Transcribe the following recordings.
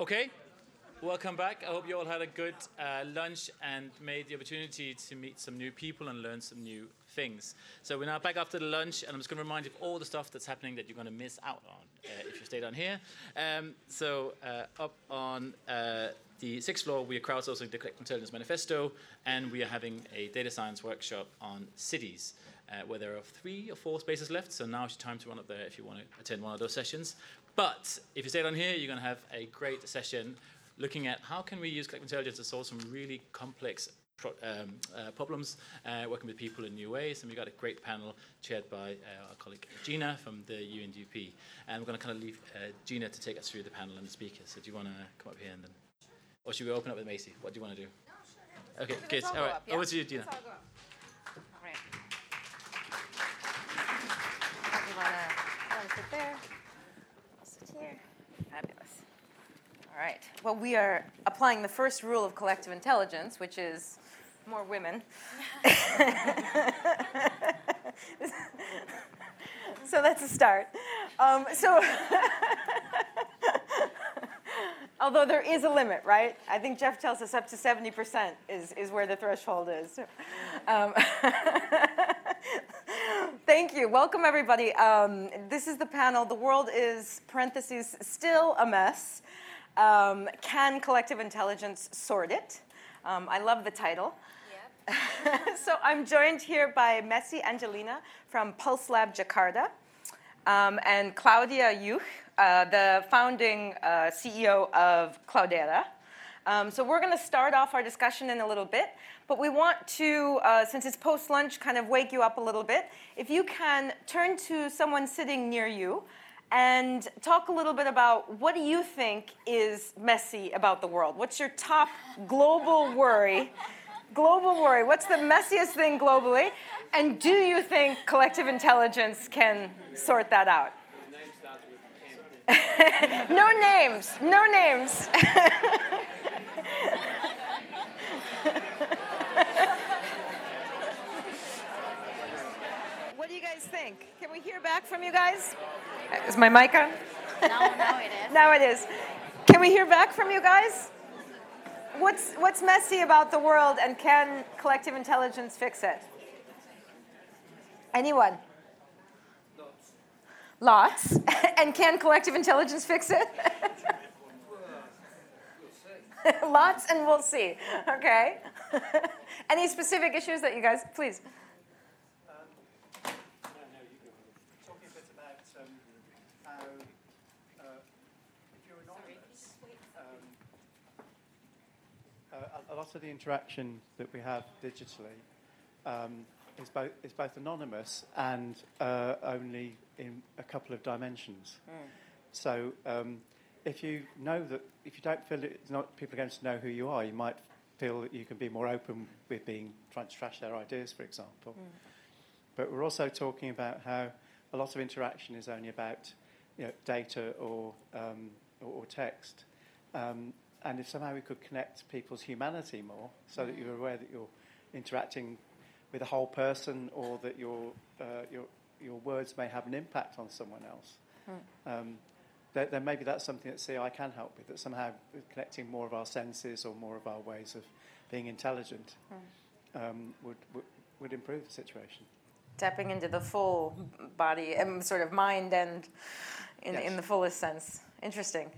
Okay, welcome back. I hope you all had a good uh, lunch and made the opportunity to meet some new people and learn some new things. So we're now back after the lunch, and I'm just going to remind you of all the stuff that's happening that you're going to miss out on uh, if you stay down here. Um, so uh, up on uh, the sixth floor, we are crowdsourcing the Collective Intelligence Manifesto, and we are having a data science workshop on cities. Uh, where there are three or four spaces left, so now's your time to run up there if you want to attend one of those sessions. But if you stay down here, you're going to have a great session looking at how can we use collective intelligence to solve some really complex pro- um, uh, problems, uh, working with people in new ways. And we've got a great panel chaired by uh, our colleague Gina from the UNDP. And we're going to kind of leave uh, Gina to take us through the panel and the speakers. So do you want to come up here and then, or should we open up with Maesy? What do you want to do? Okay, good. Let's all All up, yeah. over to you, Gina. Let's all. All right. You wanna, wanna sit there? I'll sit here. Fabulous. All right. Well, we are applying the first rule of collective intelligence, which is more women. so that's a start. Um, so, although there is a limit, right? I think Jeff tells us up to 70% is, is where the threshold is. Um, thank you. Welcome, everybody. Um, this is the panel. The world is, parentheses, still a mess. Um, can collective intelligence sort it? Um, I love the title. so I'm joined here by Maesy Angelina from Pulse Lab Jakarta um, and Claudia Juech, uh, the founding uh, CEO of Cloudera. Um, so we're going to start off our discussion in a little bit, but we want to, uh, since it's post lunch, kind of wake you up a little bit. If you can turn to someone sitting near you and talk a little bit about what do you think is messy about the world? What's your top global worry? Global worry. What's the messiest thing globally? And do you think collective intelligence can sort that out? no names. No names. you guys think? Can we hear back from you guys? Is my mic on? No, no, it is. Now it is. Can we hear back from you guys? What's, what's messy about the world and can collective intelligence fix it? Anyone? Lots. and can collective intelligence fix it? Lots and we'll see. Okay. Any specific issues that you guys, please? talking a bit about um, how, uh, if you're anonymous, um, uh, a, a lot of the interaction that we have digitally um, is, both, is both anonymous and uh, only in a couple of dimensions. So um, if you know that, if you don't feel it's not, people are going to know who you are, you might feel that you can be more open with being trying to trash their ideas, for example. But we're also talking about how a lot of interaction is only about you know, data or, um, or, or text. Um, and if somehow we could connect people's humanity more so that you're aware that you're interacting with a whole person or that your, uh, your, your words may have an impact on someone else, um, then, then maybe that's something that CI can help with, that somehow connecting more of our senses or more of our ways of being intelligent um, would, would, would improve the situation. Tapping into the full body and sort of mind and in, Yes. in the fullest sense. Interesting.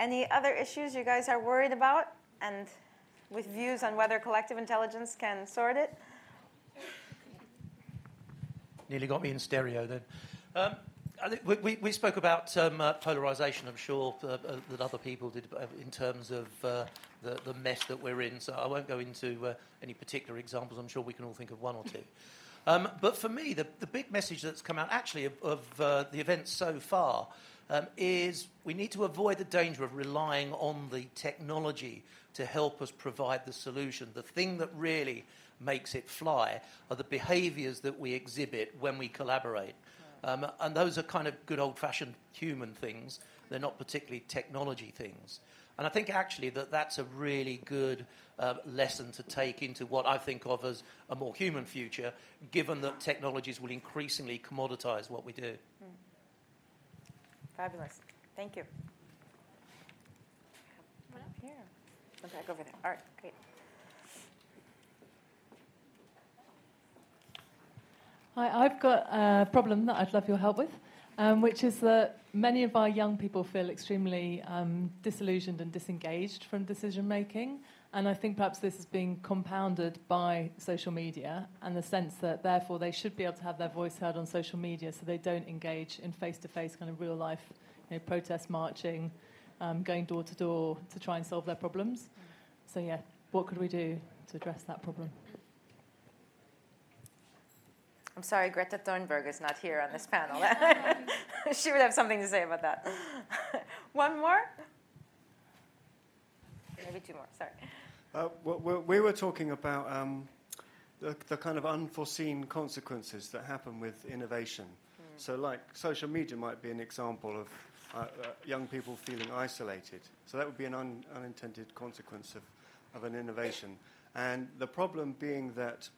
Any other issues you guys are worried about and with views on whether collective intelligence can sort it? Nearly got me in stereo then. Um, we, we, we spoke about um, uh, polarization, I'm sure uh, uh, that other people did uh, in terms of uh, the, the mess that we're in. So I won't go into uh, any particular examples. I'm sure we can all think of one or two. Um, but for me, the, the big message that's come out actually of, of the events so far is we need to avoid the danger of relying on the technology to help us provide the solution. The thing that really makes it fly are the behaviors that we exhibit when we collaborate. Um, and those are kind of good old fashioned human things. They're not particularly technology things. And I think actually that that's a really good uh, lesson to take into what I think of as a more human future, given that technologies will increasingly commoditize what we do. Fabulous. Thank you. Up here. Come back over there. All right, great. Hi, I've got a problem that I'd love your help with, um, which is that many of our young people feel extremely um, disillusioned and disengaged from decision making. And I think perhaps this is being compounded by social media and the sense that therefore they should be able to have their voice heard on social media so they don't engage in face to face kind of real life you know, protest marching, um, going door to door to try and solve their problems. So, yeah, what could we do to address that problem? I'm sorry, Greta Thunberg is not here on this panel. she would have something to say about that. One more? Maybe two more, sorry. Uh, we were talking about um, the, the, kind of unforeseen consequences that happen with innovation. Mm. So, like social media might be an example of uh, uh, young people feeling isolated. So, that would be an un- unintended consequence of, of an innovation. And the problem being that,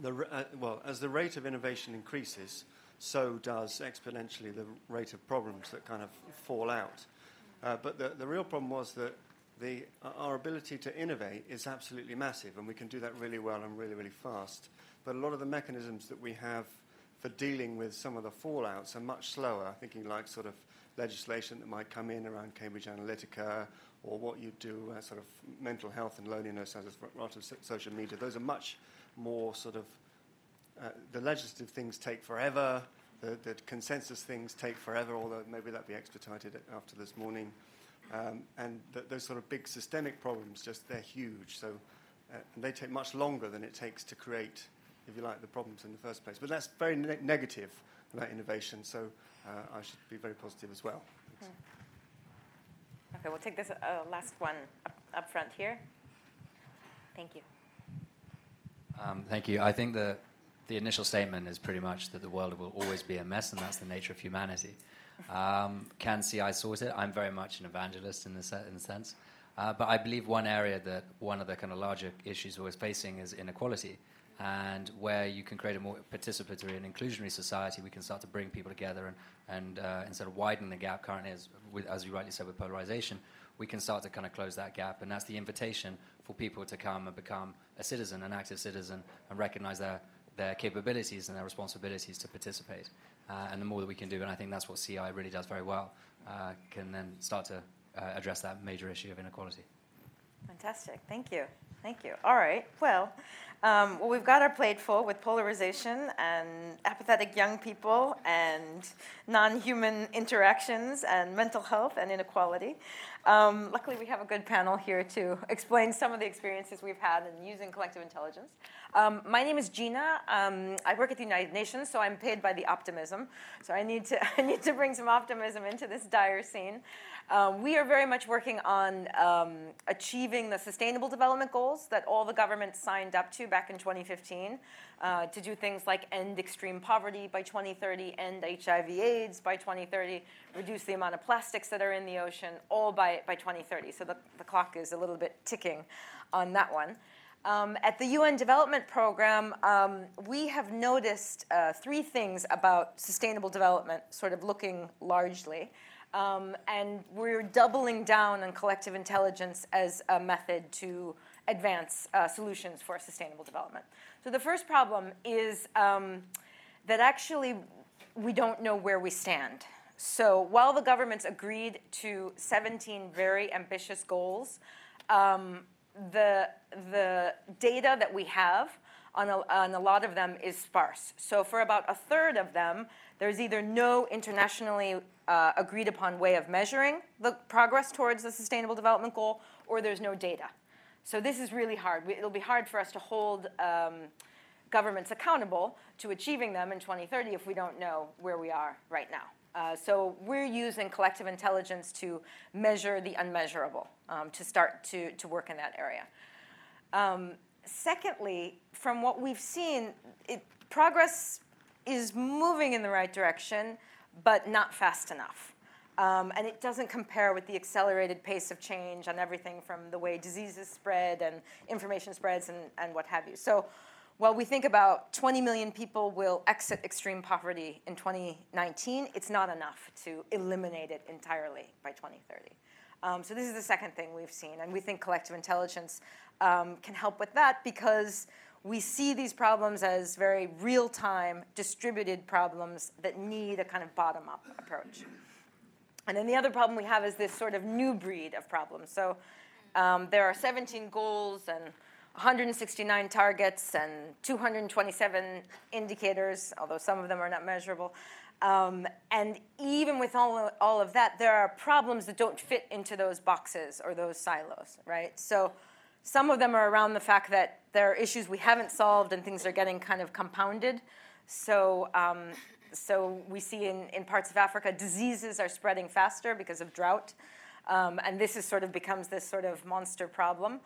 the, uh, well, as the rate of innovation increases, so does exponentially the rate of problems that kind of fall out. Uh, but the, the real problem was that our ability to innovate is absolutely massive, and we can do that really well and really, really fast. But a lot of the mechanisms that we have for dealing with some of the fallouts are much slower, thinking like sort of legislation that might come in around Cambridge Analytica or what you do, uh, sort of mental health and loneliness as a lot of social media. Those are much more sort of, uh, the legislative things take forever, the, the consensus things take forever, although maybe that'd be expedited after this morning. Um, and th- those sort of big systemic problems, just they're huge. So uh, they take much longer than it takes to create, if you like, the problems in the first place. But that's very ne- negative about innovation. So uh, I should be very positive as well. Hmm. Okay, we'll take this uh, last one up, up front here. Thank you. Um, thank you. I think that the initial statement is pretty much that the world will always be a mess, and that's the nature of humanity. Um, can CI sort it? I'm very much an evangelist in this in sense. Uh, but I believe one area that one of the kind of larger issues we're facing is inequality. And where you can create a more participatory and inclusionary society, we can start to bring people together and, and uh, instead of widening the gap currently, as, with, as you rightly said, with polarization, we can start to kind of close that gap. And that's the invitation for people to come and become a citizen, an active citizen, and recognize their, their capabilities and their responsibilities to participate. Uh, and the more that we can do, and I think that's what CI really does very well, uh, can then start to uh, address that major issue of inequality. Fantastic. Thank you. Thank you. All right. Well, um, well, we've got our plate full with polarization and apathetic young people and non human interactions and mental health and inequality. Um, luckily, we have a good panel here to explain some of the experiences we've had in using collective intelligence. Um, my name is Gina. Um, I work at the United Nations, so I'm paid by the optimism. So I need to, I need to bring some optimism into this dire scene. Um, we are very much working on um, achieving the Sustainable Development Goals that all the governments signed up to back in 2015 uh, to do things like end extreme poverty by 2030, end HIV/AIDS by 2030, reduce the amount of plastics that are in the ocean, all by, by 2030. So the, the clock is a little bit ticking on that one. Um, at the UN Development Program, um, we have noticed uh, three things about sustainable development, sort of looking largely. Um, and we're doubling down on collective intelligence as a method to advance uh, solutions for sustainable development. So the first problem is um, that actually we don't know where we stand. So while the governments agreed to 17 very ambitious goals, um, the, the data that we have on a, on a lot of them is sparse. So for about a third of them, there's either no internationally uh, agreed upon way of measuring the progress towards the Sustainable Development Goal, or there's no data. So this is really hard. It'll be hard for us to hold um, governments accountable to achieving them in 2030 if we don't know where we are right now. Uh, so we're using collective intelligence to measure the unmeasurable, um, to start to, to work in that area. Um, secondly, from what we've seen, it, progress is moving in the right direction, but not fast enough. Um, and it doesn't compare with the accelerated pace of change on everything from the way diseases spread and information spreads and, and what have you. So while we think about 20 million people will exit extreme poverty in 2019, it's not enough to eliminate it entirely by 2030. Um, so this is the second thing we've seen, and we think collective intelligence um, can help with that because we see these problems as very real-time, distributed problems that need a kind of bottom-up approach. And then the other problem we have is this sort of new breed of problems. So um, there are 17 goals and 169 targets and 227 indicators, although some of them are not measurable. Um, and even with all of, all of that, there are problems that don't fit into those boxes or those silos, right? So some of them are around the fact that there are issues we haven't solved and things are getting kind of compounded. So, um, so we see in, in parts of Africa, diseases are spreading faster because of drought. Um, and this is sort of becomes this sort of monster problem.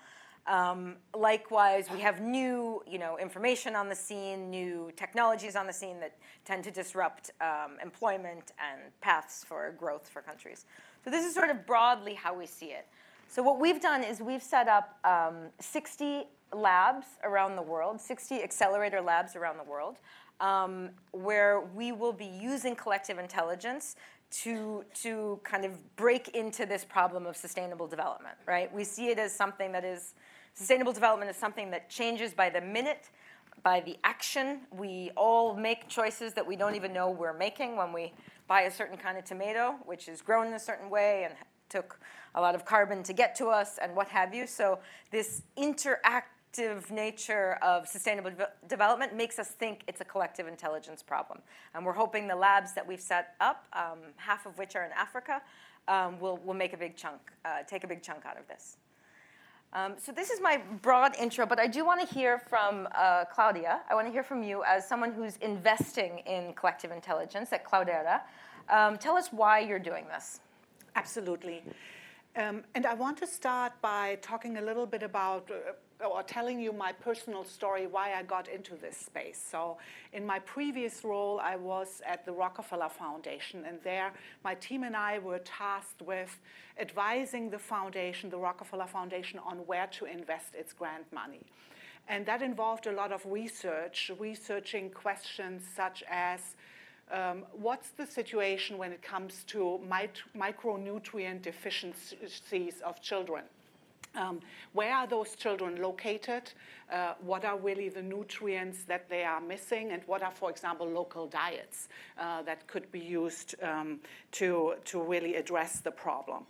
Um, likewise, we have new, you know, information on the scene, new technologies on the scene that tend to disrupt um, employment and paths for growth for countries. So this is sort of broadly how we see it. So what we've done is we've set up um, 60 labs around the world, 60 accelerator labs around the world, um, where we will be using collective intelligence to, to kind of break into this problem of sustainable development, right? We see it as something that is, sustainable development is something that changes by the minute, by the action. We all make choices that we don't even know we're making when we buy a certain kind of tomato, which is grown in a certain way and took a lot of carbon to get to us and what have you. So this interactive nature of sustainable de- development makes us think it's a collective intelligence problem. And we're hoping the labs that we've set up, um, half of which are in Africa, um, will, will make a big chunk, uh, take a big chunk out of this. Um, so this is my broad intro, but I do want to hear from uh, Claudia. I want to hear from you as someone who's investing in collective intelligence at Cloudera. Um, tell us why you're doing this. Absolutely. Um, and I want to start by talking a little bit about uh, or telling you my personal story why I got into this space. So, in my previous role, I was at the Rockefeller Foundation, and there my team and I were tasked with advising the foundation, the Rockefeller Foundation, on where to invest its grant money. And that involved a lot of research, researching questions such as um, what's the situation when it comes to mit- micronutrient deficiencies of children? Um, where are those children located? Uh, what are really the nutrients that they are missing? And what are, for example, local diets uh, that could be used um, to, to really address the problem?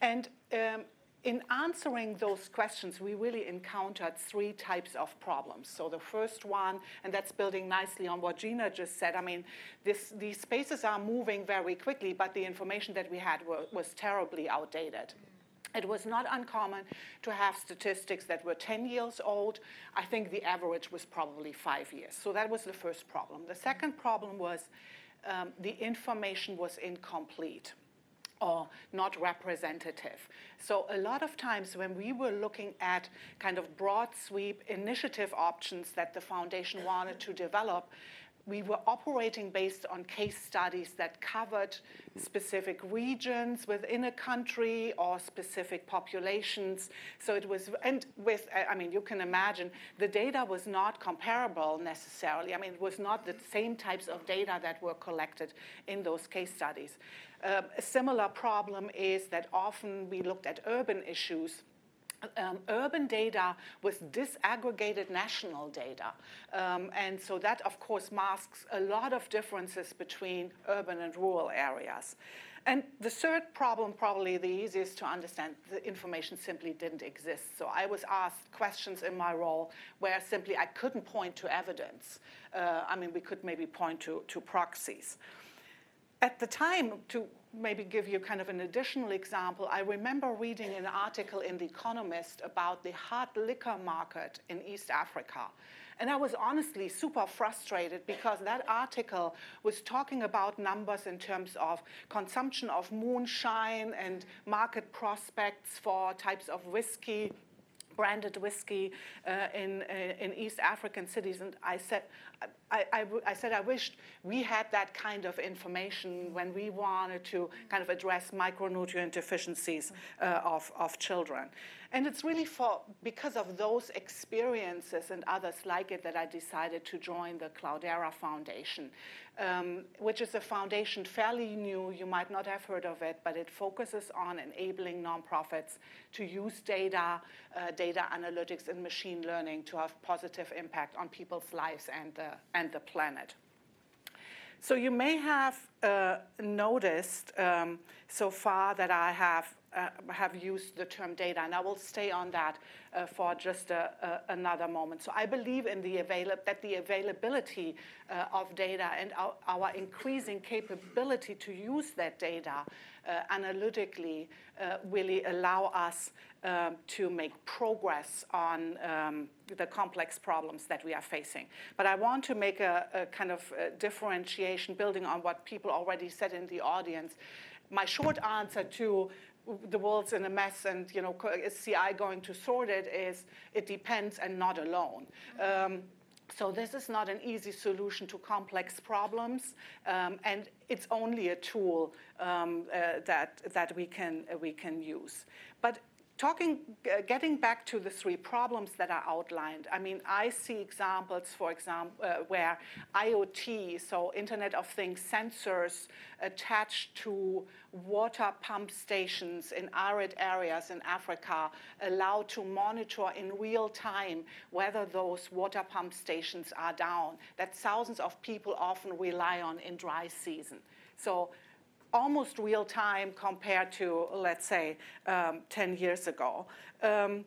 And um, in answering those questions, we really encountered three types of problems. So the first one, and that's building nicely on what Gina just said, I mean, this, these spaces are moving very quickly, but the information that we had were, was terribly outdated. It was not uncommon to have statistics that were 10 years old. I think the average was probably five years. So that was the first problem. The second problem was um, the information was incomplete or not representative. So a lot of times when we were looking at kind of broad sweep initiative options that the foundation wanted to develop, we were operating based on case studies that covered specific regions within a country or specific populations. So it was, and with, I mean, you can imagine the data was not comparable necessarily. I mean, it was not the same types of data that were collected in those case studies. Uh, a similar problem is that often we looked at urban issues um, urban data with disaggregated national data. Um, and so that, of course, masks a lot of differences between urban and rural areas. And the third problem, probably the easiest to understand, the information simply didn't exist. So I was asked questions in my role where simply I couldn't point to evidence. Uh, I mean, we could maybe point to, to proxies. At the time, to maybe give you kind of an additional example, I remember reading an article in The Economist about the hard liquor market in East Africa. And I was honestly super frustrated because that article was talking about numbers in terms of consumption of moonshine and market prospects for types of whiskey branded whiskey uh, in, uh, in East African cities. And I said, I, I, I said I wished we had that kind of information when we wanted to kind of address micronutrient deficiencies uh, of, of children. And it's really for because of those experiences and others like it that I decided to join the Cloudera Foundation, um, which is a foundation fairly new. You might not have heard of it, but it focuses on enabling nonprofits to use data, uh, data analytics, and machine learning to have positive impact on people's lives and the, and the planet. So you may have uh, noticed um, so far that I have uh, have used the term data, and I will stay on that uh, for just a, a, another moment. So I believe in the avail- that the availability uh, of data and our, our, increasing capability to use that data uh, analytically uh, really allow us um, to make progress on um, the complex problems that we are facing. But I want to make a, a kind of a differentiation building on what people already said in the audience. My short answer to the world's in a mess and you know is CI going to sort it is it depends and not alone. Um, so this is not an easy solution to complex problems, um, and it's only a tool um, uh, that that we can uh, we can use. Talking, uh, getting back to the three problems that are outlined, I mean, I see examples, for example, uh, where IoT, so Internet of Things sensors attached to water pump stations in arid areas in Africa allow to monitor in real time whether those water pump stations are down that thousands of people often rely on in dry season. So almost real time compared to, let's say, um, 10 years ago. Um,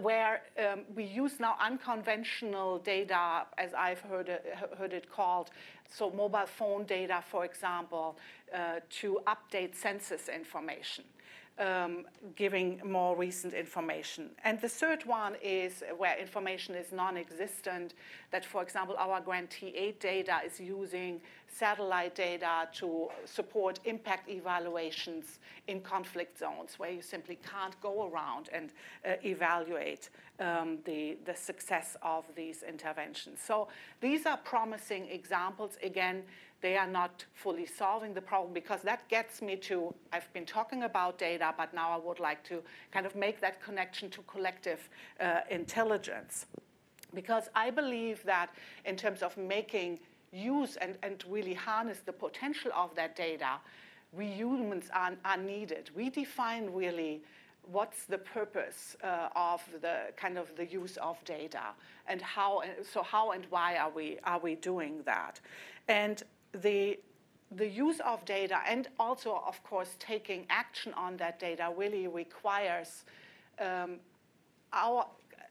where um, we use now unconventional data, as I've heard it, heard it called, so mobile phone data, for example, uh, to update census information um, giving more recent information. And the third one is where information is non existent, that, for example, our grantee AidData is using satellite data to support impact evaluations in conflict zones where you simply can't go around and uh, evaluate um, the, the success of these interventions. So these are promising examples. Again, they are not fully solving the problem because that gets me to I've been talking about data, but now I would like to kind of make that connection to collective uh, intelligence. Because I believe that in terms of making use and, and really harness the potential of that data, we humans are, are needed. We define really what's the purpose uh, of the kind of the use of data and how so how and why are we are we doing that and the, the use of data and also, of course, taking action on that data really requires um, our,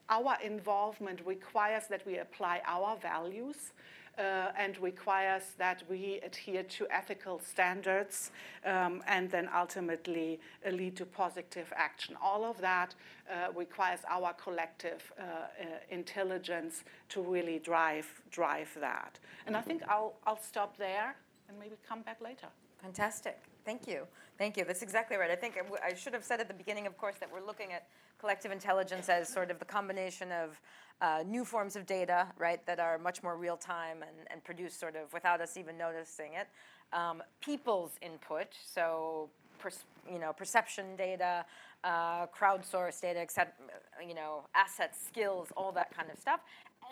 our involvement requires that we apply our values uh, and requires that we adhere to ethical standards um, and then ultimately uh, lead to positive action. All of that uh, requires our collective uh, uh, intelligence to really drive, drive that. And I think I'll, I'll stop there and maybe come back later. Fantastic. Thank you. Thank you. That's exactly right. I think I should have said at the beginning, of course, that we're looking at collective intelligence as sort of the combination of uh, new forms of data, right, that are much more real time and, and produced sort of without us even noticing it. Um, people's input, so per, you know, perception data, uh, crowdsourced data, except, you know, assets, skills, all that kind of stuff,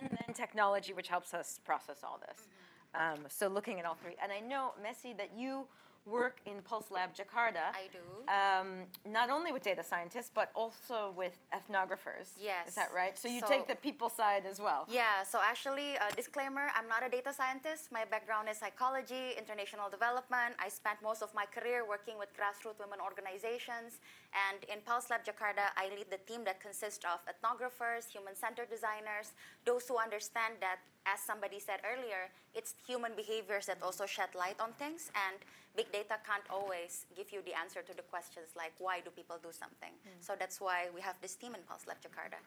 and then technology, which helps us process all this. Mm-hmm. Um, so looking at all three, and I know, Maesy, that you work in Pulse Lab Jakarta. I do. Um, not only with data scientists, but also with ethnographers. Yes. Is that right? So you So- take the people side as well. Yeah, so actually, uh, disclaimer I'm not a data scientist. My background is psychology, international development. I spent most of my career working with grassroots women organizations. And in Pulse Lab Jakarta, I lead the team that consists of ethnographers, human centered designers, those who understand that, as somebody said earlier, it's human behaviors that also shed light on things. And big data can't always give you the answer to the questions like why do people do something. So that's why we have this team in Pulse Lab Jakarta.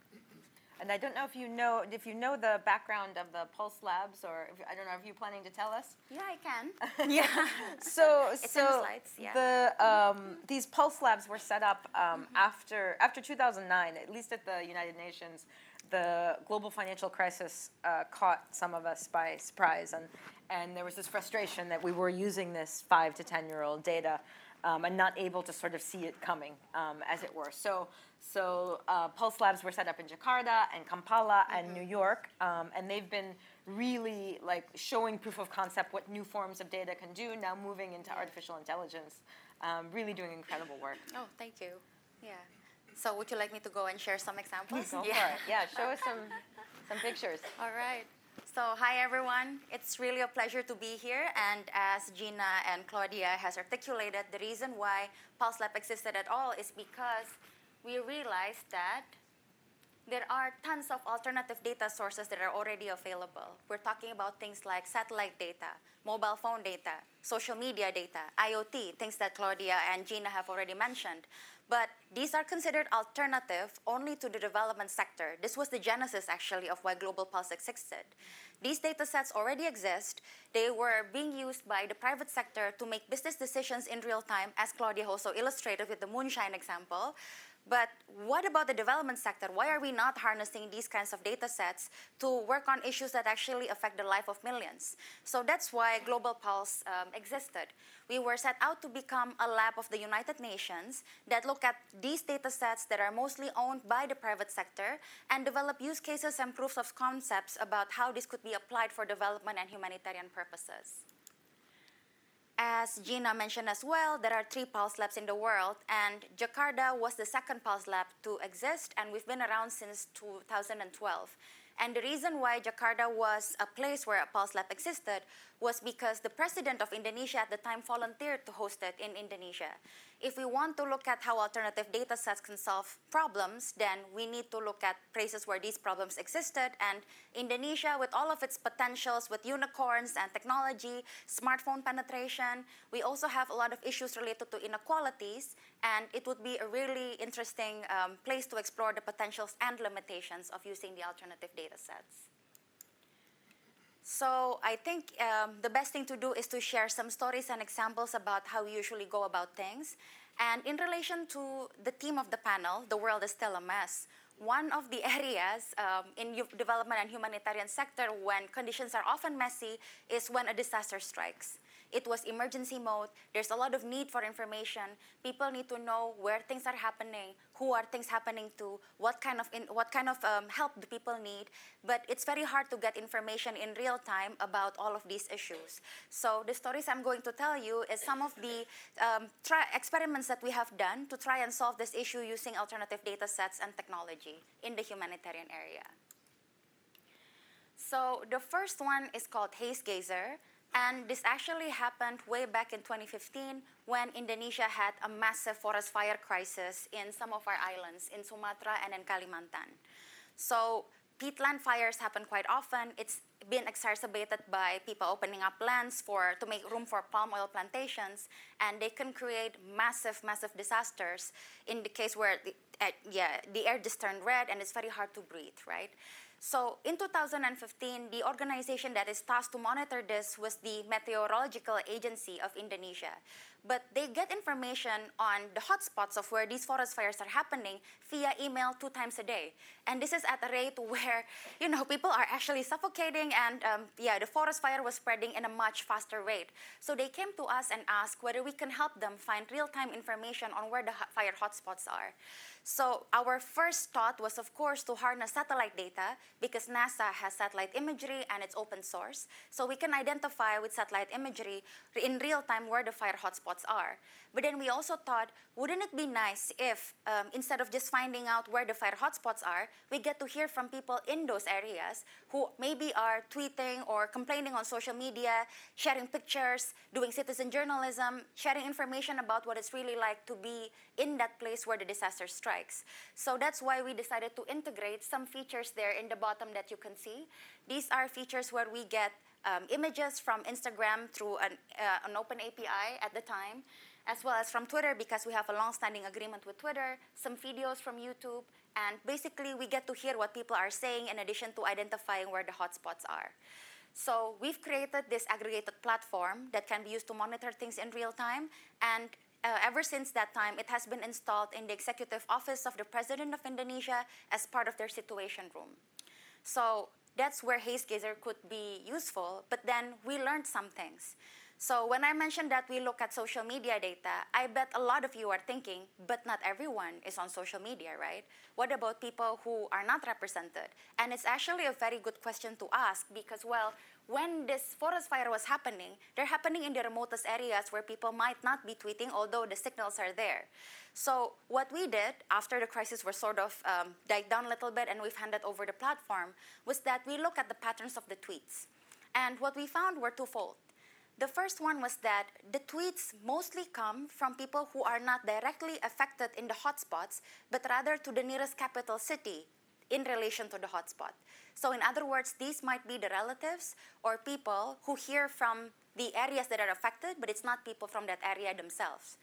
And I don't know if you know if you know the background of the Pulse Labs, or if, I don't know if you're planning to tell us. Yeah, I can. yeah. So, It's so the slides, yeah. the um, these Pulse Labs were set up um, after after 2009, at least at the United Nations. The global financial crisis uh, caught some of us by surprise, and, and there was this frustration that we were using this five to 10 year old data um, and not able to sort of see it coming, um, as it were. So, so uh, Pulse Labs were set up in Jakarta and Kampala and New York, um, and they've been really like showing proof of concept what new forms of data can do. Now moving into artificial intelligence, um, really doing incredible work. Oh, thank you. Yeah. So would you like me to go and share some examples? Go it. Yeah, show us some some pictures. All right. So hi everyone. It's really a pleasure to be here. And as Gina and Claudia has articulated, the reason why Pulse Lab existed at all is because we realized that there are tons of alternative data sources that are already available. We're talking about things like satellite data, mobile phone data, social media data, IoT, things that Claudia and Gina have already mentioned. But these are considered alternative only to the development sector. This was the genesis, actually, of why Global Pulse existed. These data sets already exist. They were being used by the private sector to make business decisions in real time, as Claudia also illustrated with the moonshine example. But what about the development sector? Why are we not harnessing these kinds of data sets to work on issues that actually affect the life of millions? So that's why Global Pulse um, existed. We were set out to become a lab of the United Nations that look at these data sets that are mostly owned by the private sector and develop use cases and proofs of concepts about how this could be applied for development and humanitarian purposes. As Gina mentioned as well, there are three Pulse Labs in the world, and Jakarta was the second Pulse Lab to exist, and we've been around since 2012. And the reason why Jakarta was a place where a Pulse Lab existed was because the president of Indonesia at the time volunteered to host it in Indonesia. If we want to look at how alternative data sets can solve problems, then we need to look at places where these problems existed. And Indonesia, with all of its potentials with unicorns and technology, smartphone penetration, we also have a lot of issues related to inequalities. And it would be a really interesting um, place to explore the potentials and limitations of using the alternative data sets. So I think um, the best thing to do is to share some stories and examples about how we usually go about things. And in relation to the theme of the panel, the world is still a mess. One of the areas um, in development and humanitarian sector when conditions are often messy is when a disaster strikes. It was emergency mode. There's a lot of need for information. People need to know where things are happening, who are things happening to, what kind of in, what kind of um, help do people need. But it's very hard to get information in real time about all of these issues. So the stories I'm going to tell you is some of the um, experiments that we have done to try and solve this issue using alternative data sets and technology in the humanitarian area. So the first one is called Haze Gazer, And this actually happened way back in 2015 when Indonesia had a massive forest fire crisis in some of our islands in Sumatra and in Kalimantan. So peatland fires happen quite often. It's been exacerbated by people opening up lands for to make room for palm oil plantations, and they can create massive, massive disasters. In the case where the, uh, yeah, the air just turned red and it's very hard to breathe, right? So in 2015, the organization that is tasked to monitor this was the Meteorological Agency of Indonesia but they get information on the hotspots of where these forest fires are happening via email two times a day. And this is at a rate where, you know, people are actually suffocating and, um, yeah, the forest fire was spreading in a much faster rate. So they came to us and asked whether we can help them find real-time information on where the fire hotspots are. So our first thought was, of course, to harness satellite data because NASA has satellite imagery and it's open source. So we can identify with satellite imagery in real time where the fire hotspots are. But then we also thought, wouldn't it be nice if um, instead of just finding out where the fire hotspots are, we get to hear from people in those areas who maybe are tweeting or complaining on social media, sharing pictures, doing citizen journalism, sharing information about what it's really like to be in that place where the disaster strikes. So that's why we decided to integrate some features there in the bottom that you can see. These are features where we get um, images from Instagram through an, uh, an open API at the time, as well as from Twitter because we have a long-standing agreement with Twitter, some videos from YouTube, and basically we get to hear what people are saying in addition to identifying where the hotspots are. So we've created this aggregated platform that can be used to monitor things in real time, and uh, ever since that time, it has been installed in the executive office of the president of Indonesia as part of their situation room. So that's where haze HazeGazer could be useful, but then we learned some things. So when I mentioned that we look at social media data, I bet a lot of you are thinking, but not everyone is on social media, right? What about people who are not represented? And it's actually a very good question to ask because, well, when this forest fire was happening, they're happening in the remotest areas where people might not be tweeting, although the signals are there. So what we did after the crisis was sort of um, died down a little bit and we've handed over the platform was that we look at the patterns of the tweets. And what we found were twofold. The first one was that the tweets mostly come from people who are not directly affected in the hotspots, but rather to the nearest capital city in relation to the hotspot. So, in other words, these might be the relatives or people who hear from the areas that are affected, but it's not people from that area themselves.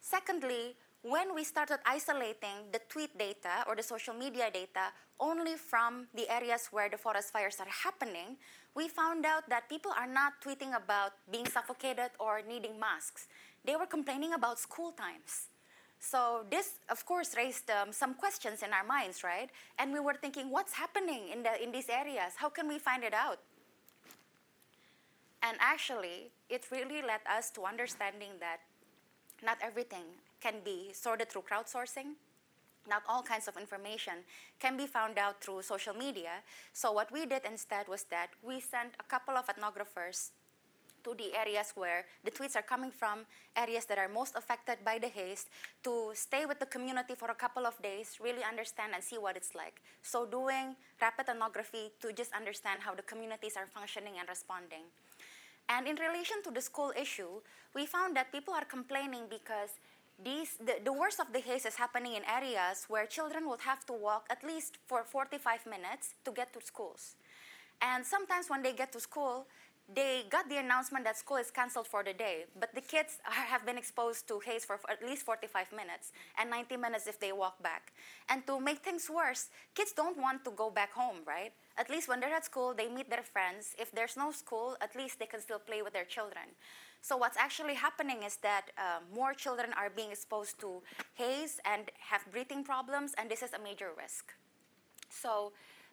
Secondly, when we started isolating the tweet data or the social media data only from the areas where the forest fires are happening, we found out that people are not tweeting about being suffocated or needing masks. They were complaining about school times. So this, of course, raised um, some questions in our minds, right? And we were thinking, what's happening in, the, in these areas? How can we find it out? And actually, it really led us to understanding that not everything can be sorted through crowdsourcing. Not all kinds of information can be found out through social media. So what we did instead was that we sent a couple of ethnographers to the areas where the tweets are coming from, areas that are most affected by the haze, to stay with the community for a couple of days, really understand and see what it's like. So, doing rapid ethnography to just understand how the communities are functioning and responding. And in relation to the school issue, we found that people are complaining because these, the, the worst of the haze is happening in areas where children would have to walk at least for 45 minutes to get to schools. And sometimes when they get to school, they got the announcement that school is canceled for the day, but the kids are, have been exposed to haze for at least 45 minutes and 90 minutes if they walk back. And to make things worse, kids don't want to go back home, right? At least when they're at school, they meet their friends. If there's no school, at least they can still play with their children. So what's actually happening is that uh, more children are being exposed to haze and have breathing problems, and this is a major risk. So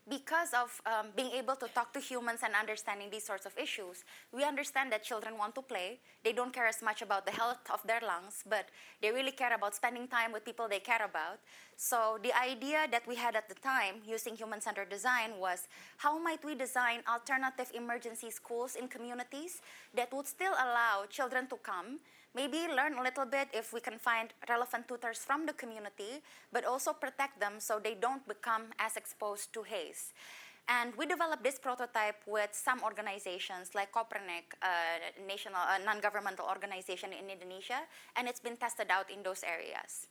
because of um, being able to talk to humans and understanding these sorts of issues, we understand that children want to play. They don't care as much about the health of their lungs, but they really care about spending time with people they care about. So, the idea that we had at the time using human centered design was how might we design alternative emergency schools in communities that would still allow children to come maybe learn a little bit if we can find relevant tutors from the community, but also protect them so they don't become as exposed to haze. And we developed this prototype with some organizations like Kopernik, a national, non-governmental organization in Indonesia, and it's been tested out in those areas.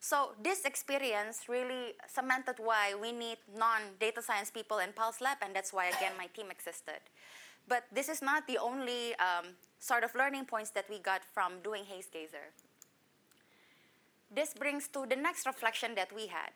So this experience really cemented why we need non-data science people in Pulse Lab, and that's why again my team existed. But this is not the only um, sort of learning points that we got from doing Haze Gazer. This brings to the next reflection that we had.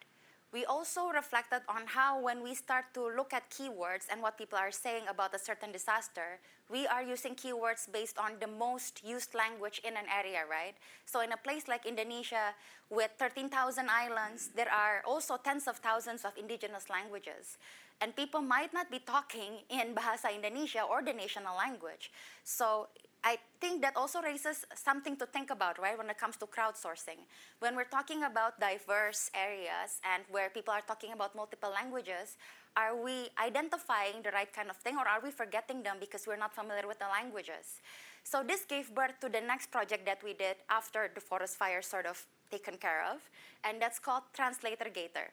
We also reflected on how, when we start to look at keywords and what people are saying about a certain disaster, we are using keywords based on the most used language in an area, right? So, in a place like Indonesia with 13,000 islands, there are also tens of thousands of indigenous languages and people might not be talking in Bahasa Indonesia or the national language. So I think that also raises something to think about, right, when it comes to crowdsourcing. When we're talking about diverse areas and where people are talking about multiple languages, are we identifying the right kind of thing or are we forgetting them because we're not familiar with the languages? So this gave birth to the next project that we did after the forest fire sort of taken care of, and that's called Translator Gator.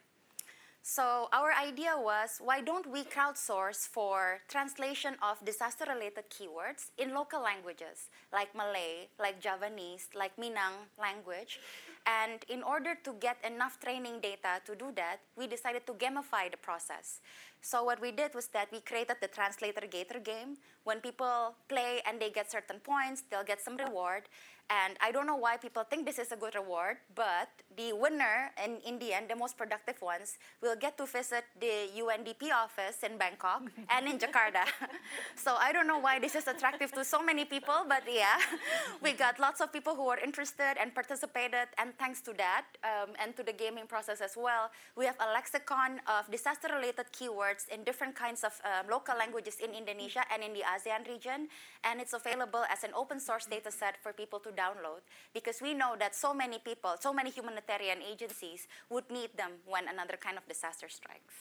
So our idea was why don't we crowdsource for translation of disaster related keywords in local languages like Malay, like Javanese, like Minang language. And in order to get enough training data to do that, we decided to gamify the process. So what we did was that we created the Translator Gator game. When people play and they get certain points, they'll get some reward. And I don't know why people think this is a good reward, but the winner, and in the end, the most productive ones, will get to visit the UNDP office in Bangkok and in Jakarta. so I don't know why this is attractive to so many people, but yeah, we got lots of people who are interested and participated. And thanks to that, um, and to the gaming process as well, we have a lexicon of disaster-related keywords in different kinds of um, local languages in Indonesia and in the ASEAN region, and it's available as an open source data set for people to download because we know that so many people, so many humanitarian agencies would need them when another kind of disaster strikes.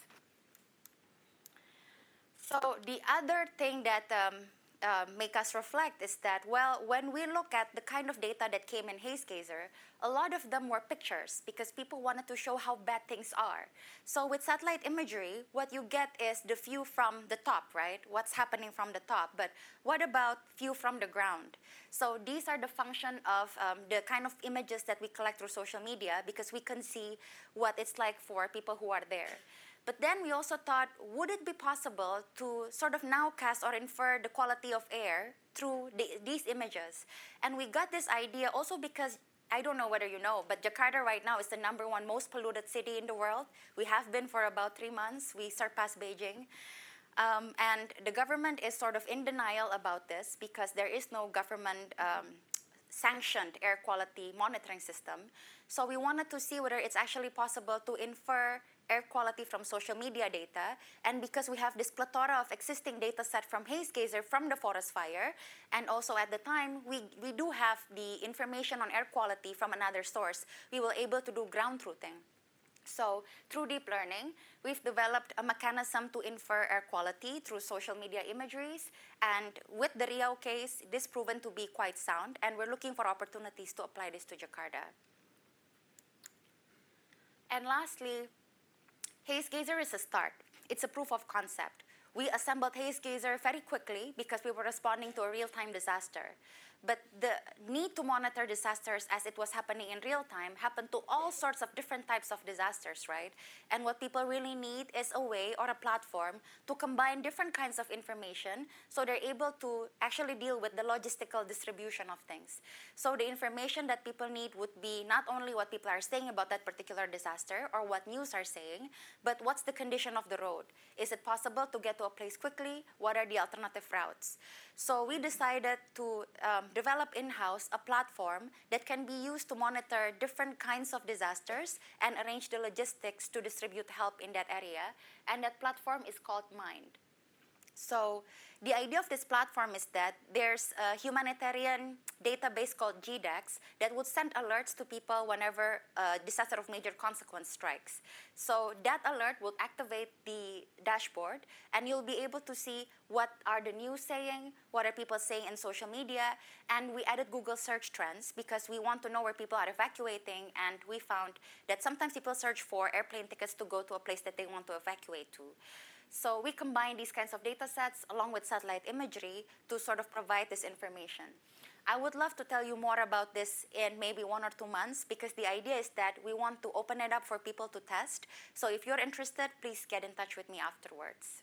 So the other thing that um, uh, make us reflect is that, well, when we look at the kind of data that came in HazeGazer, a lot of them were pictures because people wanted to show how bad things are. So with satellite imagery, what you get is the view from the top, right? What's happening from the top. But what about view from the ground? So these are the function of um, the kind of images that we collect through social media because we can see what it's like for people who are there. But then we also thought, would it be possible to sort of now cast or infer the quality of air through the, these images? And we got this idea also because I don't know whether you know, but Jakarta right now is the number one most polluted city in the world. We have been for about three months. We surpassed Beijing. Um, and the government is sort of in denial about this because there is no government um, sanctioned air quality monitoring system. So we wanted to see whether it's actually possible to infer air quality from social media data. And because we have this plethora of existing data set from haze HazeGazer from the forest fire, and also at the time, we, we do have the information on air quality from another source, we were able to do ground truthing. So, through deep learning, we've developed a mechanism to infer air quality through social media imageries. And with the Riau case, this proven to be quite sound, and we're looking for opportunities to apply this to Jakarta. And lastly, HazeGazer is a start. It's a proof of concept. We assembled HazeGazer very quickly because we were responding to a real-time disaster. But the need to monitor disasters as it was happening in real time happened to all sorts of different types of disasters, right? And what people really need is a way or a platform to combine different kinds of information so they're able to actually deal with the logistical distribution of things. So the information that people need would be not only what people are saying about that particular disaster or what news are saying, but what's the condition of the road? Is it possible to get to a place quickly? What are the alternative routes? So we decided to um, develop in-house a platform that can be used to monitor different kinds of disasters and arrange the logistics to distribute help in that area. And that platform is called Mind. So the idea of this platform is that there's a humanitarian database called GDACS that would send alerts to people whenever a disaster of major consequence strikes. So that alert will activate the dashboard, and you'll be able to see what are the news saying, what are people saying in social media, and we added Google search trends because we want to know where people are evacuating, and we found that sometimes people search for airplane tickets to go to a place that they want to evacuate to. So we combine these kinds of data sets along with satellite imagery to sort of provide this information. I would love to tell you more about this in maybe one or two months because the idea is that we want to open it up for people to test. So if you're interested, please get in touch with me afterwards.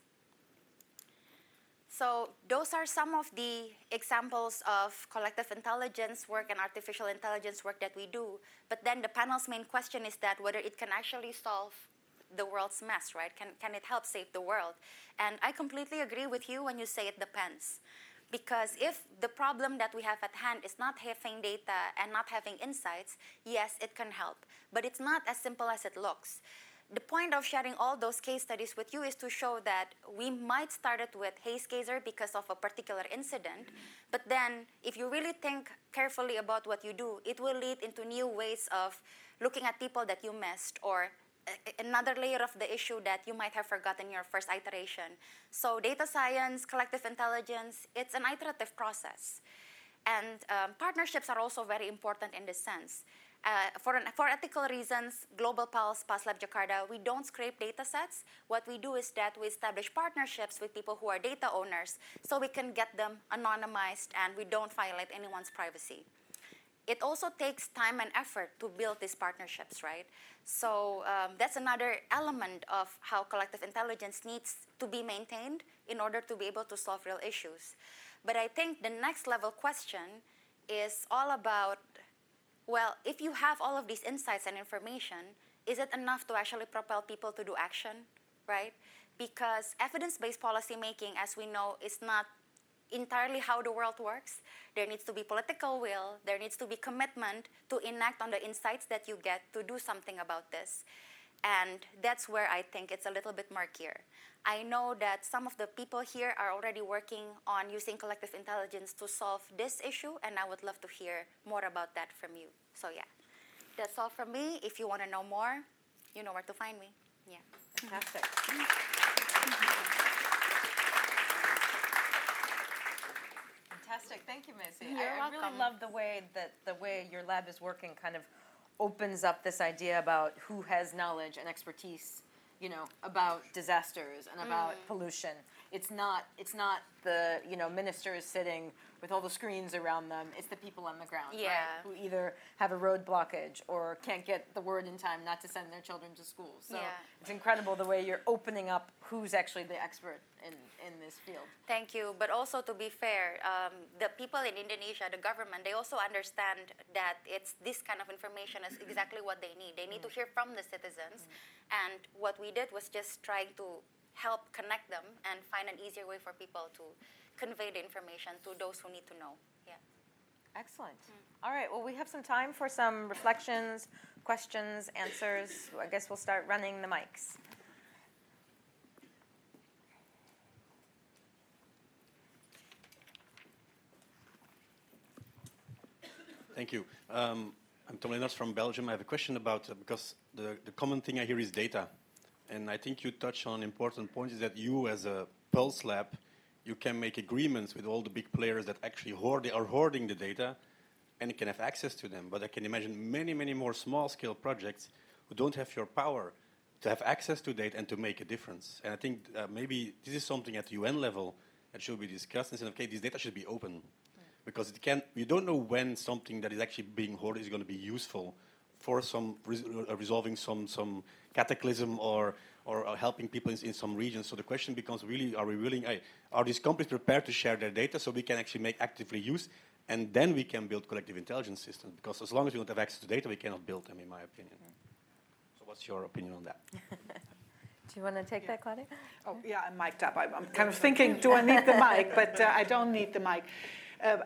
So those are some of the examples of collective intelligence work and artificial intelligence work that we do. But then the panel's main question is that whether it can actually solve the world's mess, right? Can, can it help save the world? And I completely agree with you when you say it depends. Because if the problem that we have at hand is not having data and not having insights, yes, it can help. But it's not as simple as it looks. The point of sharing all those case studies with you is to show that we might start it with HazeGazer because of a particular incident, mm-hmm. but then if you really think carefully about what you do, it will lead into new ways of looking at people that you missed or another layer of the issue that you might have forgotten your first iteration. So data science, collective intelligence, it's an iterative process. And um, partnerships are also very important in this sense. Uh, for, an, for ethical reasons, Global Pulse, PulseLab Jakarta, we don't scrape data sets. What we do is that we establish partnerships with people who are data owners so we can get them anonymized and we don't violate anyone's privacy it also takes time and effort to build these partnerships, right? So um, that's another element of how collective intelligence needs to be maintained in order to be able to solve real issues. But I think the next level question is all about well, if you have all of these insights and information, is it enough to actually propel people to do action, right? Because evidence based policymaking, as we know, is not entirely how the world works. There needs to be political will, there needs to be commitment to enact on the insights that you get to do something about this. And that's where I think it's a little bit murkier. I know that some of the people here are already working on using collective intelligence to solve this issue, and I would love to hear more about that from you. So, yeah, that's all from me. If you want to know more, you know where to find me. Yeah. Fantastic. Fantastic. Thank you, Maesy. You're I, I really love the way that the way your lab is working kind of opens up this idea about who has knowledge and expertise, you know, about disasters and about Mm. pollution. It's not it's not the, you know, ministers sitting with all the screens around them. It's the people on the ground, right? Who either have a road blockage or can't get the word in time not to send their children to school. So Yeah. it's incredible the way you're opening up who's actually the expert in, in this field. Thank you. But also, to be fair, um, the people in Indonesia, the government, they also understand that it's this kind of information is exactly what they need. They need to hear from the citizens. And what we did was just trying to help connect them and find an easier way for people to convey the information to those who need to know. Yeah. Excellent. All right, well, we have some time for some reflections, questions, answers. I guess we'll start running the mics. Thank you. Um, I'm Tom Lennarts from Belgium. I have a question about, uh, because the, the common thing I hear is data. And I think you touch on an important point is that you, as a Pulse Lab, you can make agreements with all the big players that actually hoard, are hoarding the data and you can have access to them. But I can imagine many, many more small scale projects who don't have your power to have access to data and to make a difference. And I think uh, maybe this is something at the UN level that should be discussed and said, okay, this data should be open. Because it can, you don't know when something that is actually being hoarded is going to be useful for some res- uh, resolving some, some cataclysm or, or uh, helping people in, in some regions. So the question becomes really, are we willing, uh, are these companies prepared to share their data so we can actually make actively use and then we can build collective intelligence systems? Because as long as we don't have access to data, we cannot build them, in my opinion. So what's your opinion on that? Do you want to take that, Claudia? Oh, yeah, I'm mic'd up. I'm, I'm kind of thinking, do I need the mic? But uh, I don't need the mic. Uh,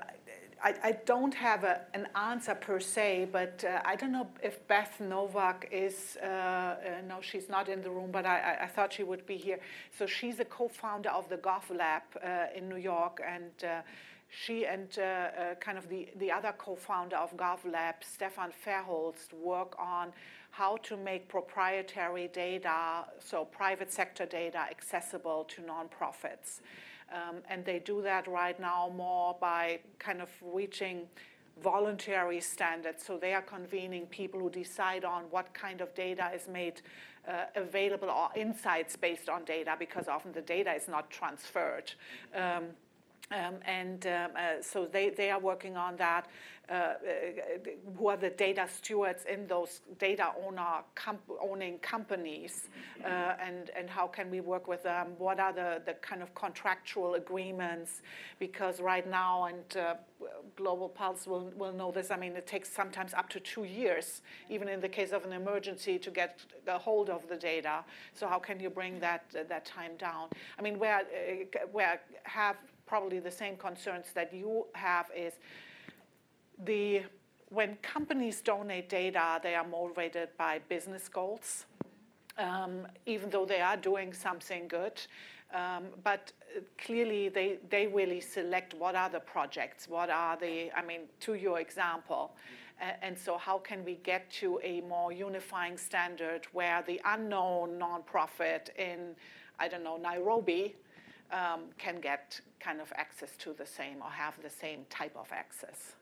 I, I don't have a, an answer per se, but uh, I don't know if Beth Noveck is, uh, uh, no, she's not in the room, but I, I, thought she would be here. So she's a co founder of the Gov Lab uh, in New York, and uh, she and uh, kind of the, the other co founder of Gov Lab, Stefaan Verhulst, work on how to make proprietary data, so private sector data, accessible to nonprofits. Um, and they do that right now more by kind of reaching voluntary standards. So they are convening people who decide on what kind of data is made uh, available or insights based on data, because often the data is not transferred. Um, um, and um, uh, so they, they are working on that. Uh, uh, who are the data stewards in those data owner comp- owning companies, uh, and and how can we work with them? What are the, the kind of contractual agreements? Because right now, and uh, Global Pulse will, will know this. I mean, it takes sometimes up to two years, even in the case of an emergency, to get a hold of the data. So how can you bring that that time down? I mean, where where have probably the same concerns that you have is the when companies donate data, they are motivated by business goals, um, even though they are doing something good. Um, but clearly, they, they really select what are the projects, what are the, I mean, to your example. Uh, and so, how can we get to a more unifying standard where the unknown nonprofit in, I don't know, Nairobi um, can get kind of access to the same or have the same type of access?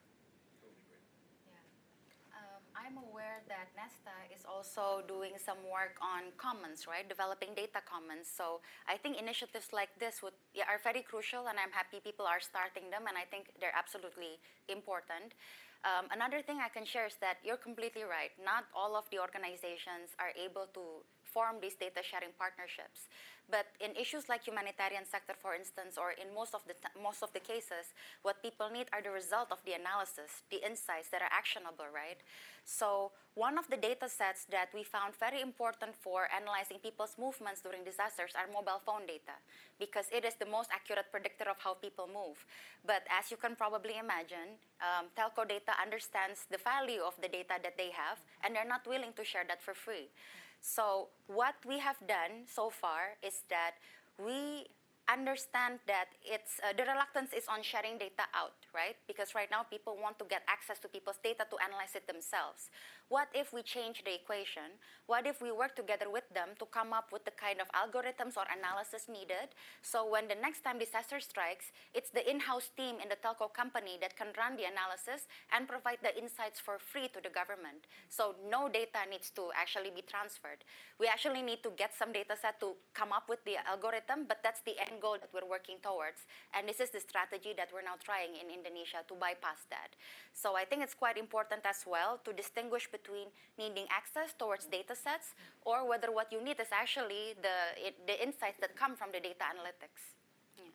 Um, I'm aware that Nesta is also doing some work on commons, right? Developing data commons. So I think initiatives like this would yeah, are very crucial, and I'm happy people are starting them, and I think they're absolutely important. Um, another thing I can share is that you're completely right. Not all of the organizations are able to form these data sharing partnerships. But in issues like humanitarian sector, for instance, or in most of the most of the cases, what people need are the result of the analysis, the insights that are actionable, right? So one of the data sets that we found very important for analyzing people's movements during disasters are mobile phone data, because it is the most accurate predictor of how people move. But as you can probably imagine, um, telco data understands the value of the data that they have, and they're not willing to share that for free. So what we have done so far is that we understand that it's uh, the reluctance is on sharing data out, right? Because right now people want to get access to people's data to analyze it themselves. What if we change the equation? What if we work together with them to come up with the kind of algorithms or analysis needed? So when the next time disaster strikes, it's the in-house team in the telco company that can run the analysis and provide the insights for free to the government. So no data needs to actually be transferred. We actually need to get some data set to come up with the algorithm, but that's the end goal that we're working towards. And this is the strategy that we're now trying in Indonesia to bypass that. So I think it's quite important as well to distinguish between needing access towards data sets or whether what you need is actually the, it, the insights that come from the data analytics. Yeah.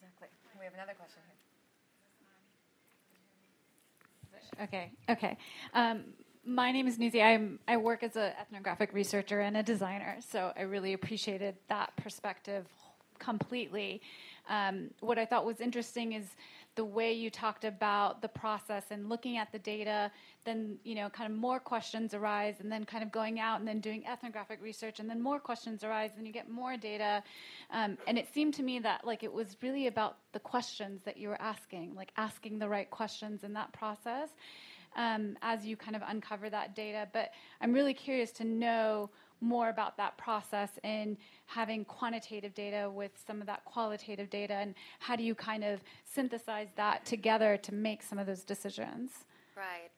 Exactly. We have another question here. Okay, okay. Um, my name is Nuzi. I'm, I work as an ethnographic researcher and a designer, so I really appreciated that perspective completely. Um, what I thought was interesting is the way you talked about the process and looking at the data, then you know, kind of more questions arise, and then kind of going out and then doing ethnographic research, and then more questions arise, and you get more data. Um, and it seemed to me that like it was really about the questions that you were asking, like asking the right questions in that process um, as you kind of uncover that data. But I'm really curious to know more about that process in having quantitative data with some of that qualitative data, and how do you kind of synthesize that together to make some of those decisions? Right.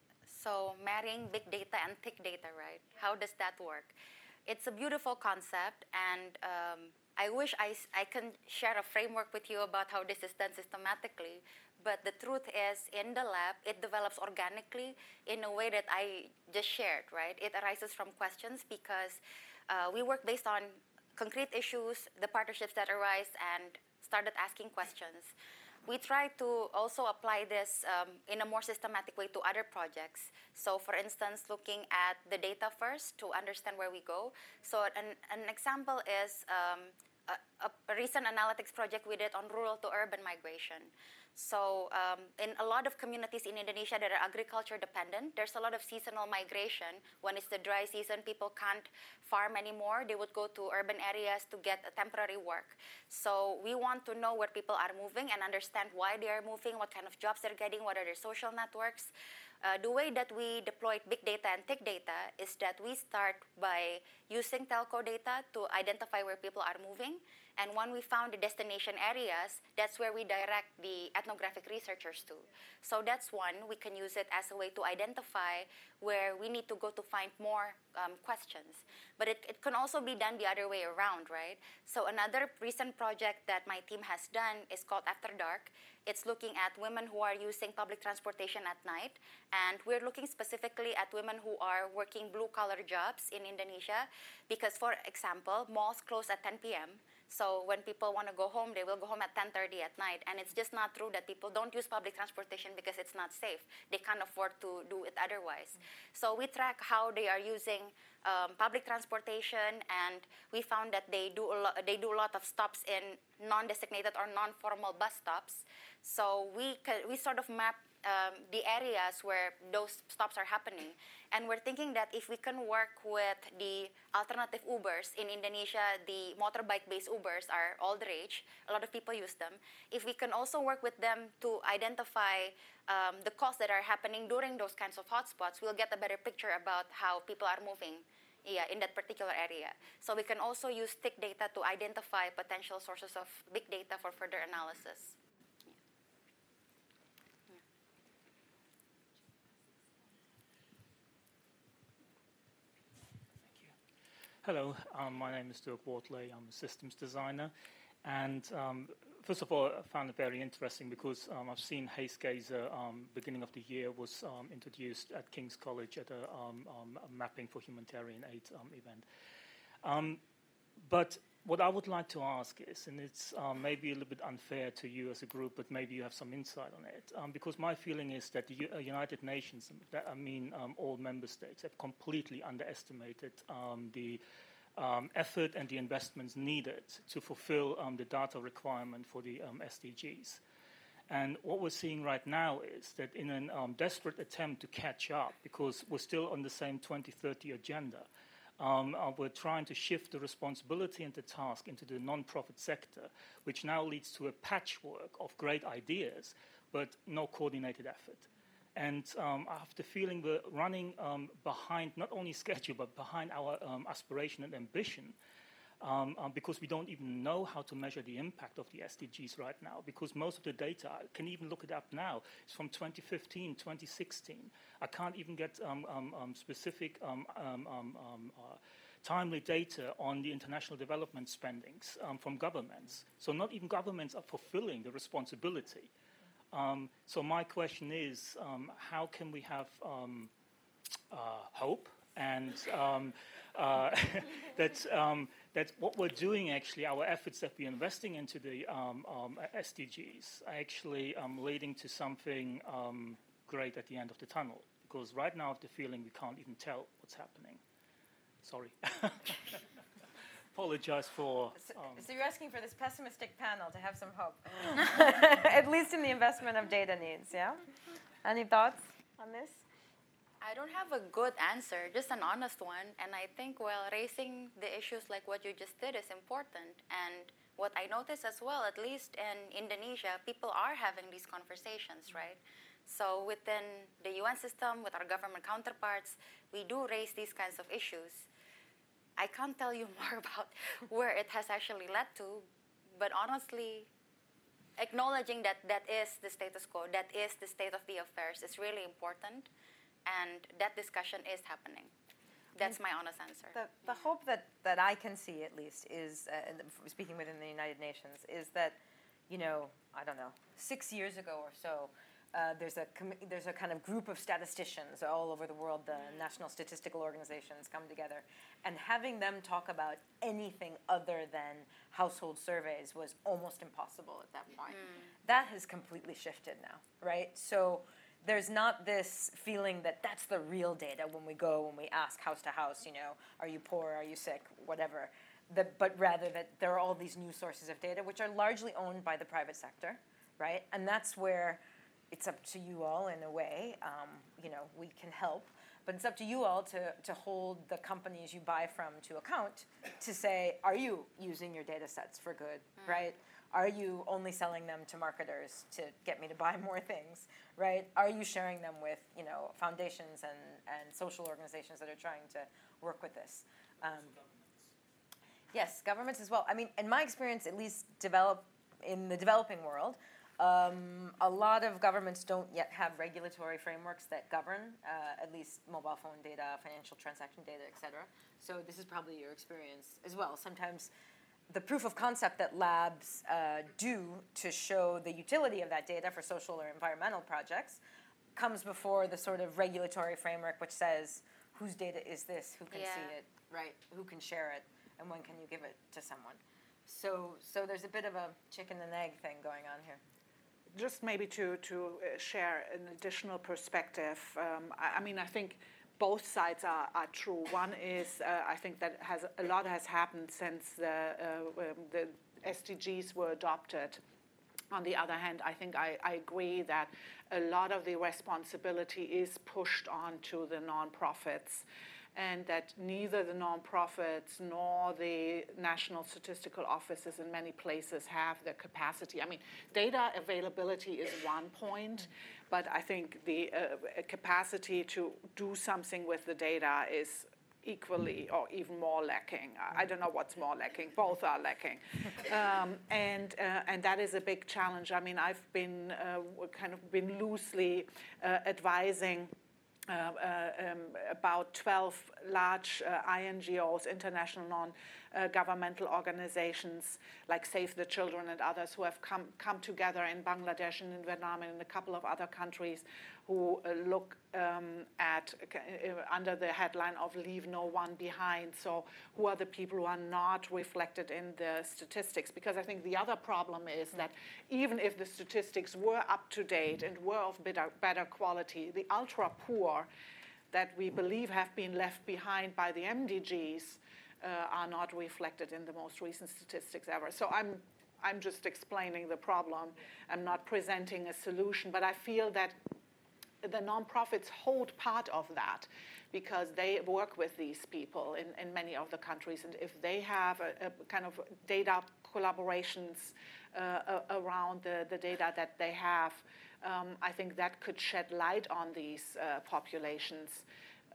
So marrying big data and thick data, right? How does that work? It's a beautiful concept, and um, I wish I, I can share a framework with you about how this is done systematically. But the truth is, in the lab, it develops organically in a way that I just shared, right? It arises from questions because uh, we work based on concrete issues, the partnerships that arise, and started asking questions. We try to also apply this um, in a more systematic way to other projects. So, for instance, looking at the data first to understand where we go. So, an, an example is um, a, a recent analytics project we did on rural to urban migration. So, um, in a lot of communities in Indonesia that are agriculture dependent, there's a lot of seasonal migration. When it's the dry season, people can't farm anymore. They would go to urban areas to get a temporary work. So, we want to know where people are moving and understand why they are moving, what kind of jobs they're getting, what are their social networks. Uh, the way that we deploy big data and thick data is that we start by using telco data to identify where people are moving and when we found the destination areas, that's where we direct the ethnographic researchers to. So that's one, we can use it as a way to identify where we need to go to find more um, questions. But it, it can also be done the other way around, right? So another recent project that my team has done is called After Dark. It's looking at women who are using public transportation at night. And we're looking specifically at women who are working blue collar jobs in Indonesia because, for example, malls close at 10 p.m. So when people want to go home, they will go home at 10:30 at night, and it's just not true that people don't use public transportation because it's not safe. They can't afford to do it otherwise. Mm-hmm. So we track how they are using um, public transportation, and we found that they do a lot. They do a lot of stops in non-designated or non-formal bus stops. So we we sort of map um, the areas where those stops are happening. And we're thinking that if we can work with the alternative Ubers in Indonesia, the motorbike based Ubers are all the rage, a lot of people use them. If we can also work with them to identify um, the costs that are happening during those kinds of hotspots, we'll get a better picture about how people are moving yeah, in that particular area. So we can also use thick data to identify potential sources of big data for further analysis. Hello, um, my name is Dirk Wortley. I'm a systems designer. And um, first of all, I found it very interesting because um, I've seen HazeGazer um, beginning of the year was um, introduced at King's College at a, um, a mapping for humanitarian aid event. but what I would like to ask is, and it's maybe a little bit unfair to you as a group, but maybe you have some insight on it, because my feeling is that the U- uh, United Nations, that, I mean all member states, have completely underestimated the um, effort and the investments needed to fulfill um, the data requirement for the um, SDGs. And what we're seeing right now is that in a um, desperate attempt to catch up, because we're still on the same 2030 agenda, um, uh, we're trying to shift the responsibility and the task into the non-profit sector, which now leads to a patchwork of great ideas, but no coordinated effort. And um, I have the feeling we're running um, behind not only schedule, but behind our um, aspiration and ambition. Um, um, because we don't even know how to measure the impact of the SDGs right now, because most of the data, I can even look it up now, is from 2015, 2016. I can't even get um, specific uh, timely data on the international development spendings from governments. So not even governments are fulfilling the responsibility. Um, so my question is, um, how can we have um, uh, hope and um, uh, that um, that what we're doing actually, our efforts that we're investing into the um, SDGs are actually leading to something great at the end of the tunnel? Because right now, I have the feeling we can't even tell what's happening. Sorry. apologize for. So, um, so, you're asking for this pessimistic panel to have some hope, at least in the investment of data needs. Yeah. Any thoughts on this? I don't have a good answer, just an honest one. And I think, well, raising the issues like what you just did is important. And what I notice as well, at least in Indonesia, people are having these conversations, right? So within the UN system, with our government counterparts, we do raise these kinds of issues. I can't tell you more about where it has actually led to, but honestly, acknowledging that that is the status quo, that is the state of the affairs, is really important, and that discussion is happening. That's my honest answer. The, the hope that, that I can see, at least, is uh, speaking within the United Nations, is that, you know, I don't know, six years ago or so, uh, there's, a com- there's a kind of group of statisticians all over the world, the national statistical organizations come together, and having them talk about anything other than household surveys was almost impossible at that point. Mm. That has completely shifted now, right? So there's not this feeling that that's the real data when we go, when we ask house to house, you know, are you poor, are you sick, whatever. The, but rather that there are all these new sources of data, which are largely owned by the private sector, right? And that's where it's up to you all in a way. Um, you know, we can help, but it's up to you all to, to hold the companies you buy from to account to say, are you using your data sets for good, mm. right? Are you only selling them to marketers to get me to buy more things, right? Are you sharing them with, you know, foundations and, and social organizations that are trying to work with this? Um, yes, governments as well. I mean, in my experience, at least develop in the developing world, um, a lot of governments don't yet have regulatory frameworks that govern uh, at least mobile phone data, financial transaction data, et cetera. So this is probably your experience as well. Sometimes the proof of concept that labs uh, do to show the utility of that data for social or environmental projects comes before the sort of regulatory framework which says whose data is this, who can yeah. see it, right, who can share it, and when can you give it to someone. So, so there's a bit of a chicken and egg thing going on here. Just maybe to, to uh, share an additional perspective, um, I, I, mean, I think both sides are, are true. One is, uh, I think that has a lot has happened since the, uh, um, the SDGs were adopted. On the other hand, I think I, I agree that a lot of the responsibility is pushed on to the nonprofits and that neither the nonprofits nor the national statistical offices in many places have the capacity. I mean, data availability is one point, but I think the uh, capacity to do something with the data is equally or even more lacking. I don't know what's more lacking. Both are lacking, um, and uh, and that is a big challenge. I mean, I've been uh, kind of been loosely uh, advising uh, uh, um, about 12 large uh, INGOs, international non-governmental organizations like Save the Children and others who have come, come together in Bangladesh and in Vietnam and in a couple of other countries who uh, look um, at uh, under the headline of leave no one behind. So who are the people who are not reflected in the statistics? Because I think the other problem is that even if the statistics were up to date and were of better, better quality, the ultra poor that we believe have been left behind by the MDGs uh, are not reflected in the most recent statistics ever. So I'm I'm just explaining the problem. I'm not presenting a solution, but I feel that the nonprofits hold part of that because they work with these people in, in many of the countries. And if they have a, a kind of data collaborations uh, around the, the data that they have, um, I think that could shed light on these uh, populations.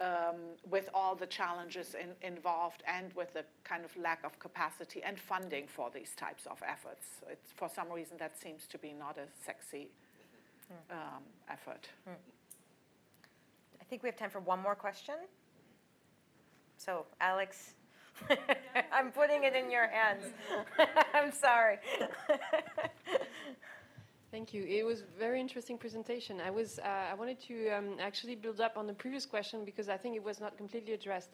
Um, with all the challenges in, involved and with the kind of lack of capacity and funding for these types of efforts. It's, for some reason, that seems to be not a sexy um, effort. Hmm. I think we have time for one more question. So, Alex, I'm putting it in your hands. I'm sorry. Thank you. It was very interesting presentation. I was uh, I wanted to um, actually build up on the previous question because I think it was not completely addressed.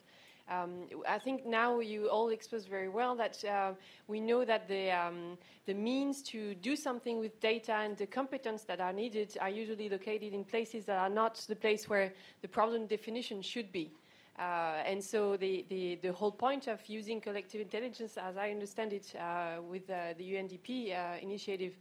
Um, I think now you all exposed very well that uh, we know that the, um, the means to do something with data and the competence that are needed are usually located in places that are not the place where the problem definition should be. Uh, and so the, the, the, whole point of using collective intelligence, as I understand it, uh, with uh, the UNDP uh, initiative,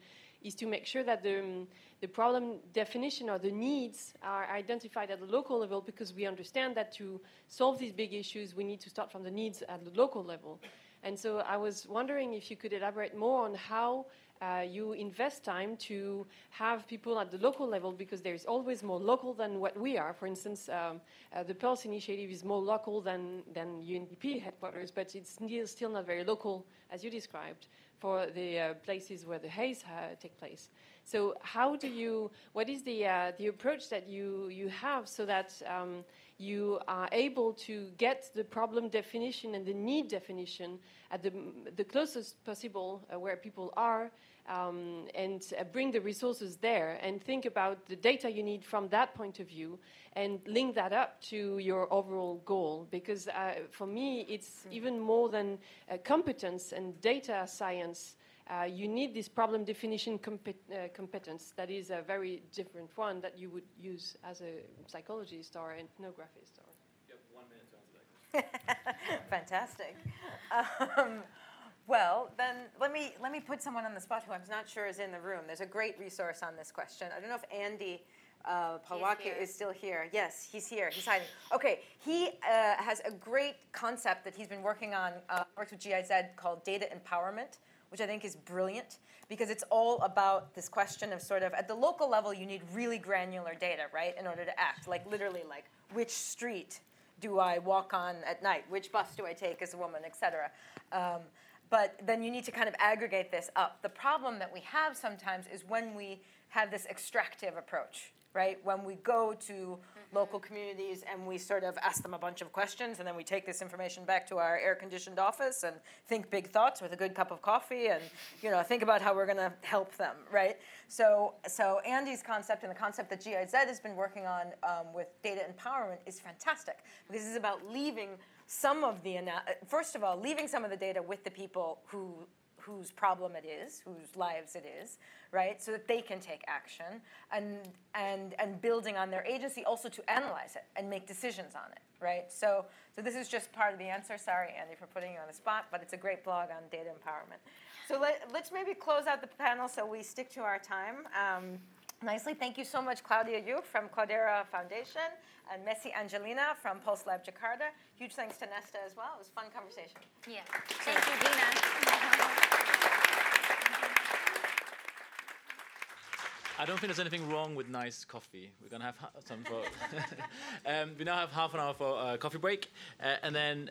is to make sure that the, um, the problem definition or the needs are identified at the local level because we understand that to solve these big issues, we need to start from the needs at the local level. And so I was wondering if you could elaborate more on how uh, you invest time to have people at the local level because there is always more local than what we are. For instance, um, uh, the Pulse initiative is more local than, than UNDP headquarters, but it's still, not very local, as you described, for the uh, places where the haze uh, take place. So how do you? What is the uh, the approach that you you have so that um, you are able to get the problem definition and the need definition at the the closest possible uh, where people are, um, and uh, bring the resources there and think about the data you need from that point of view and link that up to your overall goal. Because uh, for me, it's mm-hmm. even more than uh, competence and data science uh, you need this problem definition uh, competence that is a very different one that you would use as a psychologist or an ethnographist. Or you have one minute to answer that Fantastic. Um, well, then let me let me put someone on the spot who I'm not sure is in the room. There's a great resource on this question. I don't know if Andy uh, Pawelke is still here. Yes, he's here. He's hiding. Okay, he uh, has a great concept that he's been working on, uh, works with GIZ called data empowerment which I think is brilliant because it's all about this question of sort of at the local level, you need really granular data, right, in order to act. Like literally, like which street do I walk on at night? Which bus do I take as a woman, et cetera. Um, but then you need to kind of aggregate this up. The problem that we have sometimes is when we have this extractive approach, right? When we go to local communities and we sort of ask them a bunch of questions and then we take this information back to our air conditioned office and think big thoughts with a good cup of coffee and you know think about how we're going to help them right? So so andy's concept and the concept that giz has been working on um, with data empowerment is fantastic. Because this is about leaving some of the first of all leaving some of the data with the people who whose problem it is, whose lives it is, right? So that they can take action and and and building on their agency also to analyze it and make decisions on it, right? So so this is just part of the answer. Sorry, Andy, for putting you on the spot, but it's a great blog on data empowerment. So let, us maybe close out the panel so we stick to our time. Um, nicely. Thank you so much, Claudia Juech from Cloudera Foundation and Maesy Angelina from Pulse Lab Jakarta. Huge thanks to Nesta as well. It was a fun conversation. Yeah. Thank you, Gina. I don't think there's anything wrong with nice coffee. We're gonna have some for. um, we now have half an hour for a coffee break, uh, and then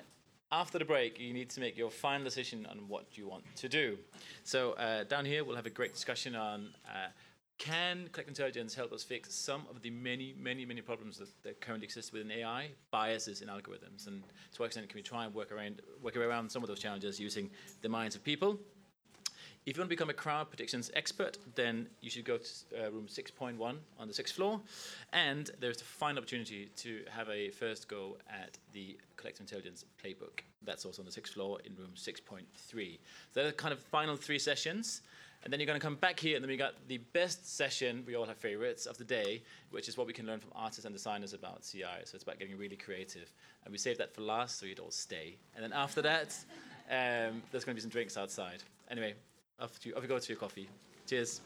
after the break, you need to make your final decision on what you want to do. So uh, down here, we'll have a great discussion on uh, can collective intelligence help us fix some of the many, many, many problems that, that currently exist within AI, biases in algorithms, and to what extent can we try and work around work around some of those challenges using the minds of people? If you want to become a crowd predictions expert, then you should go to uh, room 6.1 on the sixth floor. And there's the final opportunity to have a first go at the collective intelligence playbook. That's also on the sixth floor in room 6.3. So they're the kind of final three sessions. And then you're going to come back here, and then we got the best session, we all have favorites, of the day, which is what we can learn from artists and designers about CI. So it's about getting really creative. And we saved that for last, so you'd all stay. And then after that, um, there's going to be some drinks outside. Anyway, off, to, off you go to your coffee. Cheers.